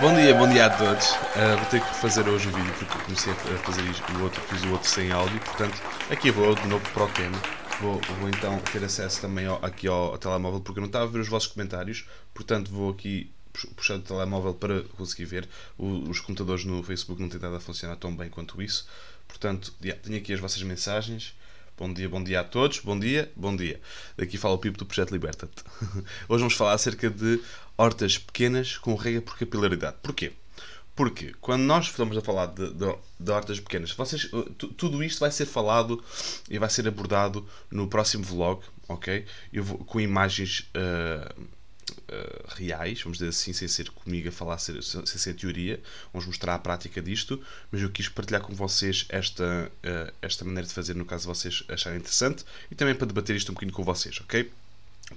Bom dia, bom dia a todos. Uh, vou ter que fazer hoje o vídeo porque eu comecei a fazer o outro, fiz o outro sem áudio, portanto, aqui vou de novo para o tema. Vou, vou então ter acesso também ao, aqui ao, ao, telemóvel porque eu não estava a ver os vossos comentários, portanto vou aqui puxar o telemóvel para conseguir ver. O, os computadores no Facebook não têm estado a funcionar tão bem quanto isso, portanto, yeah, tenho aqui as vossas mensagens. Bom dia, bom dia a todos. Bom dia, bom dia. Daqui fala o Pipo do Projeto Liberta-te. Hoje vamos falar acerca de hortas pequenas com rega por capilaridade. Porquê? Porque quando nós estamos a falar de, de, de hortas pequenas, vocês, tudo isto vai ser falado e vai ser abordado no próximo vlog, ok? Eu vou, com imagens uh, uh, reais, vamos dizer assim, sem ser comigo a falar, sem, sem ser teoria. Vamos mostrar a prática disto, mas eu quis partilhar com vocês esta, uh, esta maneira de fazer, no caso vocês acharem interessante, e também para debater isto um bocadinho com vocês, ok?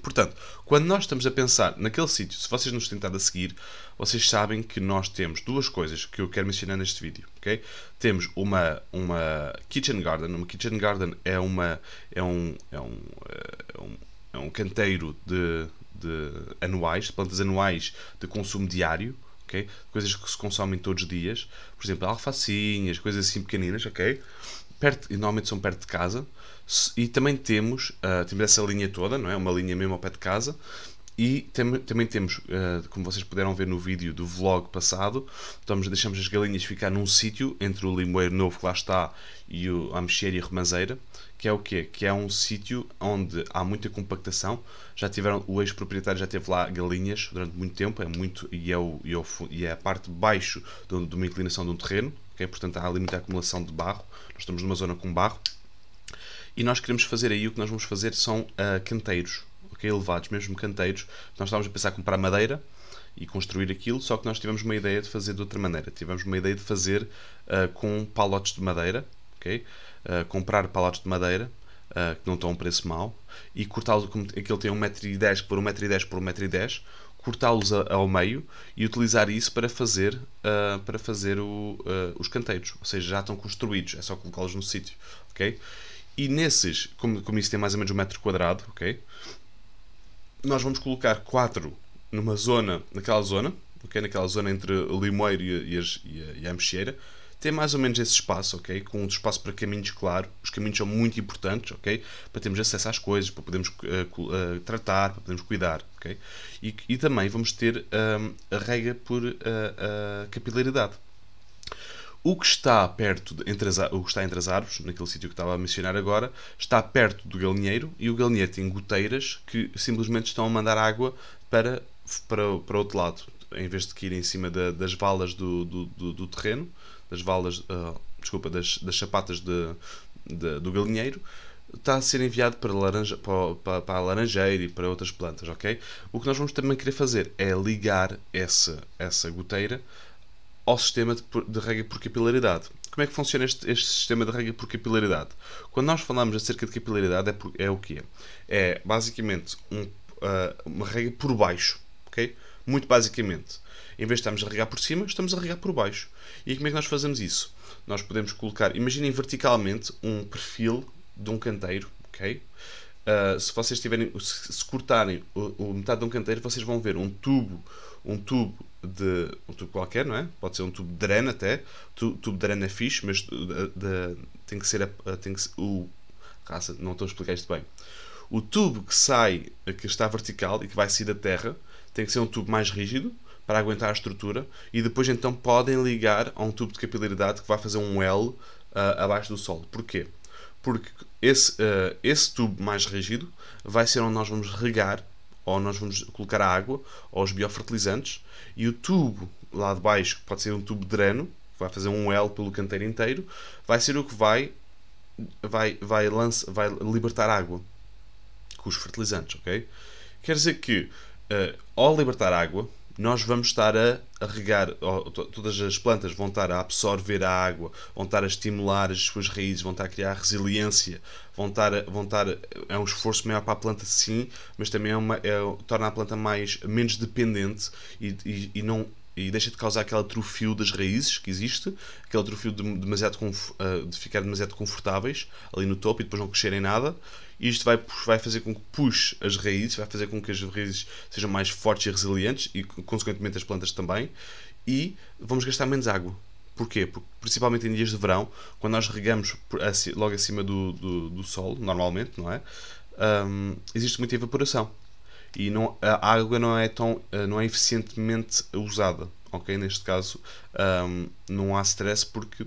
Portanto, quando nós estamos a pensar naquele sítio, se vocês nos tentarem a seguir, vocês sabem que nós temos duas coisas que eu quero mencionar neste vídeo, ok? Temos uma, uma kitchen garden. Uma kitchen garden é, uma, é, um, é, um, é, um, é um canteiro de, de anuais, plantas anuais de consumo diário, ok? Coisas que se consomem todos os dias. Por exemplo, alfacinhas, coisas assim pequeninas, ok? Perto, normalmente são perto de casa. E também temos, uh, temos essa linha toda, não é? Uma linha mesmo ao pé de casa. E também temos, uh, como vocês puderam ver no vídeo do vlog passado, estamos, deixamos as galinhas ficar num sítio entre o limoeiro novo que lá está e o, a mexer e a remazeira, que é o quê? Que é um sítio onde há muita compactação. Já tiveram, o ex-proprietário já teve lá galinhas durante muito tempo, é muito, e é, o, e é, o, e é a parte baixo de, de uma inclinação de um terreno, okay? portanto há ali muita acumulação de barro. Nós estamos numa zona com barro e nós queremos fazer aí, o que nós vamos fazer são uh, canteiros, ok? Elevados, mesmo canteiros. Nós estávamos a pensar em comprar madeira e construir aquilo, só que nós tivemos uma ideia de fazer de outra maneira. Tivemos uma ideia de fazer uh, com palotes de madeira, ok? Uh, comprar palotes de madeira, uh, que não estão a um preço mau, e cortá-los, como aquele tem 1,10m por 1,10m por 1,10m, cortá-los ao meio e utilizar isso para fazer, uh, para fazer o, os canteiros. Ou seja, já estão construídos, é só colocá-los no sítio, ok? E nesses, como, como isso tem mais ou menos um metro quadrado, ok? Nós vamos colocar quatro numa zona, naquela zona, ok? Naquela zona entre limoeiro e e e a mexeira. Tem mais ou menos esse espaço, ok? Com um espaço para caminhos, claro. Os caminhos são muito importantes, ok? Para termos acesso às coisas, para podermos uh, uh, tratar, para podermos cuidar, ok? E, e também vamos ter a rega por uh, capilaridade. O que está perto de, entre as, o que está entre as árvores, naquele sítio que estava a mencionar agora, está perto do galinheiro e o galinheiro tem goteiras que simplesmente estão a mandar água para, para, para outro lado, em vez de ir em cima da, das valas do, do, do, do, terreno, das valas, uh, desculpa, das, das sapatas de, de, do galinheiro, está a ser enviado para, laranja, para, para, a laranjeira e para outras plantas, ok? O que nós vamos também querer fazer é ligar essa, essa goteira ao sistema de, de rega por capilaridade. Como é que funciona este, este, sistema de rega por capilaridade? Quando nós falamos acerca de capilaridade, é, por, é o quê? É basicamente um, uh, uma rega por baixo, ok? Muito basicamente. Em vez de estarmos a regar por cima, estamos a regar por baixo. E como é que nós fazemos isso? Nós podemos colocar, imaginem verticalmente um perfil de um canteiro, ok? Uh, se vocês tiverem, se, se cortarem o, o, metade de um canteiro, vocês vão ver um tubo, um tubo de um tubo qualquer, não é? Pode ser um tubo de drena até. O tubo de drena é fixe, mas de, de, tem que ser, a, tem que o raça, não estou a explicar isto bem. O tubo que sai, que está vertical e que vai sair da terra, tem que ser um tubo mais rígido para aguentar a estrutura e depois então podem ligar a um tubo de capilaridade que vai fazer um L uh, abaixo do solo. Porquê? Porque esse, uh, esse tubo mais rígido vai ser onde nós vamos regar, ou nós vamos colocar a água, ou os biofertilizantes, e o tubo lá de baixo, que pode ser um tubo de dreno, que vai fazer um L pelo canteiro inteiro, vai ser o que vai, vai, vai, lance, vai libertar água com os fertilizantes, ok? Quer dizer que, uh, ao libertar água, nós vamos estar a, a regar, todas as plantas vão estar a absorver a água, vão estar a estimular as suas raízes, vão estar a criar resiliência, vão estar, vão estar é um esforço maior para a planta sim, mas também é uma, é, torna a planta mais, menos dependente e, e, e não e deixa de causar aquele atrofio das raízes que existe, aquele atrofio de, demasiado, eh, de ficar demasiado confortáveis ali no topo e depois não crescerem nada. E isto vai, vai fazer com que puxe as raízes, vai fazer com que as raízes sejam mais fortes e resilientes e, consequentemente, as plantas também. e vamos gastar menos água. Porquê? Porque, principalmente em dias de verão, quando nós regamos logo acima do, do, do normalmente, não é? Um, existe muita evaporação e não, a água não é tão eh, não é eficientemente usada ok? Neste caso um, não há stress porque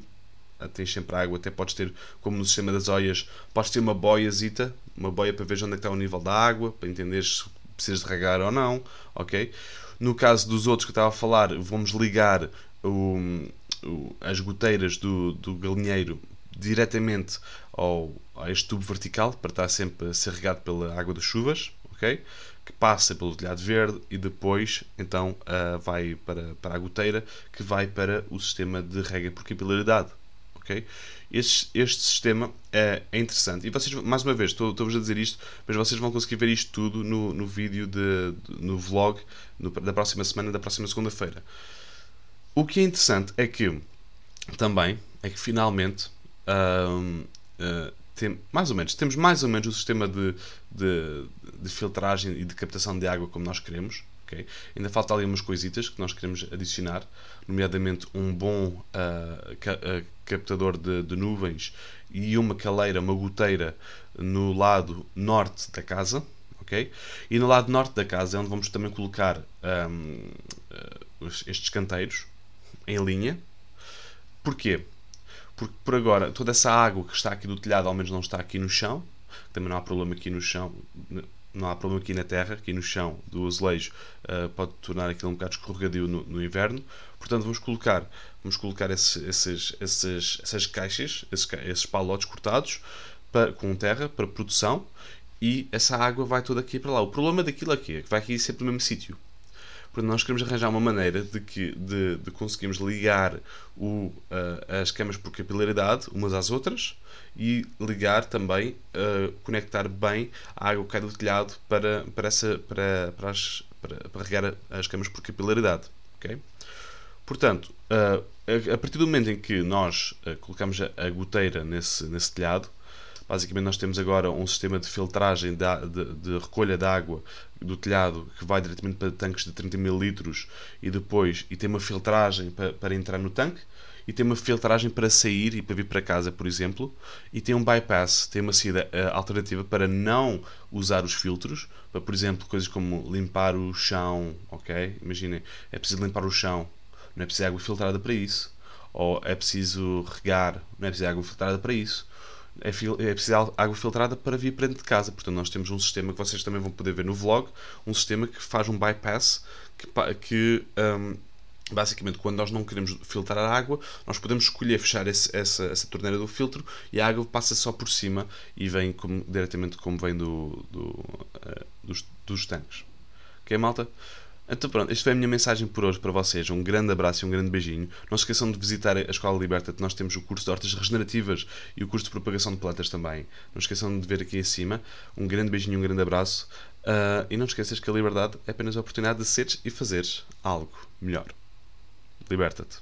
eh, tens sempre água até podes ter como no sistema das olhas podes ter uma boiazita uma boia para ver onde é está o nível da água para entender se precisas de regar ou não ok? No caso dos outros que eu estava a falar vamos ligar o, o, as goteiras do, do galinheiro diretamente ao, a este tubo vertical para estar sempre a ser regado pela água das chuvas ok que passa pelo telhado verde e depois então uh, vai para, para a goteira que vai para o sistema de rega por capilaridade. Okay? Este, este sistema é, é, interessante. E vocês, mais uma vez, estou-vos a dizer isto, mas vocês vão conseguir ver isto tudo no, no vídeo, de, de no vlog no, da próxima semana, da próxima segunda-feira. O que é interessante é que também é que finalmente uh, tem, mais ou menos, temos mais ou menos o sistema de, de, de, filtragem e de captação de água como nós queremos. Okay? Ainda falta ali umas coisitas que nós queremos adicionar, nomeadamente um bom uh, ca, uh, captador de, de, nuvens e uma caleira, uma goteira no lado norte da casa. Okay? E no lado norte da casa é onde vamos também colocar um, uh, estes canteiros em linha. Porquê? Porque por agora toda essa água que está aqui do telhado ao menos não está aqui no chão, também não há problema aqui no chão, não há problema aqui na terra, aqui no chão do azulejo uh, pode tornar aquilo um bocado escorregadio no, no, inverno, portanto vamos colocar, vamos colocar esses, esses, esses, essas caixas, esses, esses palotes cortados para, com terra para produção. E essa água vai toda aqui para lá. O problema daquilo aqui é que vai aqui sempre no mesmo sítio. Portanto, nós queremos arranjar uma maneira de, que, de, de conseguirmos ligar o, uh, as camas por capilaridade umas às outras e ligar também, uh, conectar bem a água que cai do telhado para, para, essa, para, para, as, para, para regar as camas por capilaridade. Okay? Portanto, a, partir do momento em que nós colocamos a, a goteira nesse, nesse telhado, Basicamente, nós temos agora um sistema de filtragem de, de, de recolha de água do telhado que vai diretamente para tanques de 30 mil litros e depois e tem uma filtragem para, para entrar no tanque e tem uma filtragem para sair e para vir para casa, por exemplo, e tem um bypass, tem uma saída uh, alternativa para não usar os filtros, para, por exemplo, coisas como limpar o chão, ok? Imaginem, é preciso limpar o chão, não é preciso água filtrada para isso, ou é preciso regar, não é preciso água filtrada para isso é, é preciso água filtrada para vir para dentro de casa. Portanto, nós temos um sistema que vocês também vão poder ver no vlog, um sistema que faz um bypass que, que um, basicamente quando nós não queremos filtrar a água, nós podemos escolher fechar esse, essa, essa torneira do filtro e a água passa só por cima e vem como, diretamente como vem do, do uh, dos, dos tanques. Ok, malta? Então pronto, esta foi a minha mensagem por hoje para vocês. Um grande abraço e um grande beijinho. Não se esqueçam de visitar a Escola Liberta, nós temos o curso de hortas regenerativas e o curso de propagação de plantas também. Não se esqueçam de ver aqui acima. Um grande beijinho e um grande abraço. Uh, e não esqueças que a liberdade é apenas a oportunidade de seres e fazeres algo melhor. Liberta-te.